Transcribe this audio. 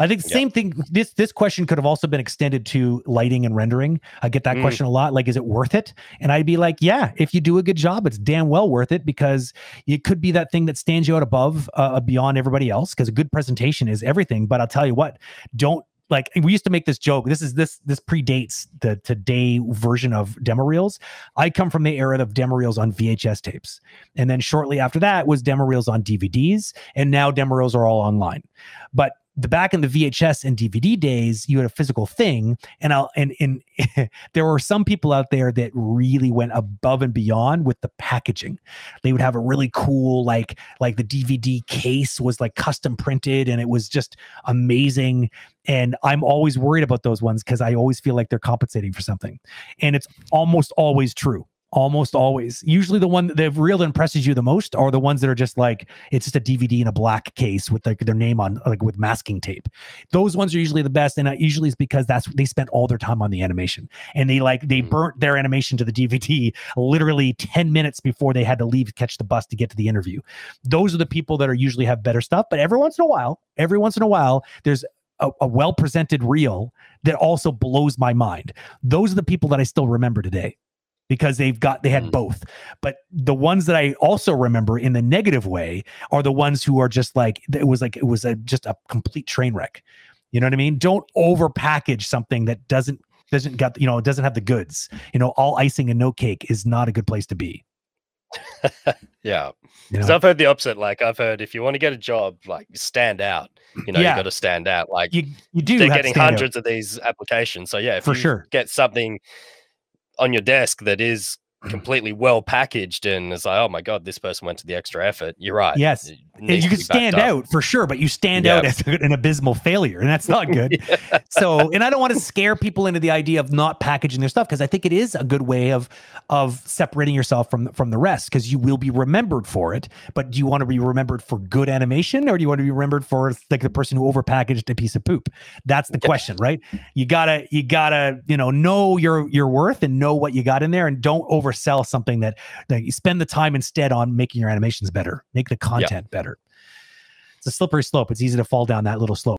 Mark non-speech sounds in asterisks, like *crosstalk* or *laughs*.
I think Yeah. same thing. This this question could have also been extended to lighting and rendering. I get that Mm. question a lot. Like, is it worth it? And I'd be like, yeah, if you do a good job, it's damn well worth it because it could be that thing that stands you out above, uh, beyond everybody else. Because a good presentation is everything. But I'll tell you what, don't like we used to make this joke. This is this this predates the today version of demo reels. I come from the era of demo reels on VHS tapes, and then shortly after that was demo reels on DVDs, and now demo reels are all online. But the back in the VHS and DVD days, you had a physical thing, and I'll and and *laughs* there were some people out there that really went above and beyond with the packaging. They would have a really cool like like the DVD case was like custom printed, and it was just amazing. And I'm always worried about those ones because I always feel like they're compensating for something, and it's almost always true. Almost always. Usually, the one that that impresses you the most are the ones that are just like it's just a DVD in a black case with like their name on, like with masking tape. Those ones are usually the best, and usually it's because that's they spent all their time on the animation, and they like they Mm. burnt their animation to the DVD literally ten minutes before they had to leave, to catch the bus to get to the interview. Those are the people that are usually have better stuff. But every once in a while, every once in a while, there's a, a well presented reel that also blows my mind. Those are the people that I still remember today because they've got they had Mm. both. But the ones that I also remember in the negative way are the ones who are just like it was like it was a just a complete train wreck. You know what I mean? Don't overpackage something that doesn't doesn't got you know it doesn't have the goods. You know, all icing and no cake is not a good place to be. *laughs* Yeah. Because? I've heard the opposite. Like I've heard if you want to get a job, like stand out. You know, Yeah. you got to stand out. Like You you do they're getting stand out. hundreds of these applications. So yeah, if For you sure. get something on your desk that is mm-hmm. completely well packaged and it's like, oh my god, this person went to the extra effort. You're right. Yes. You can stand out for sure, but you stand Yeah. out as *laughs* an abysmal failure, and that's not *laughs* good. so and i don't want to scare people into the idea of not packaging their stuff because i think it is a good way of of separating yourself from from the rest because you will be remembered for it. But do you want to be remembered for good animation or do you want to be remembered for like the person who overpackaged a piece of poop? That's the Yeah. question right? You gotta you gotta you know know your your worth and know what you got in there and don't oversell something that that you spend the time instead on making your animations better. Make the content better it's a slippery slope. It's easy to fall down that little slope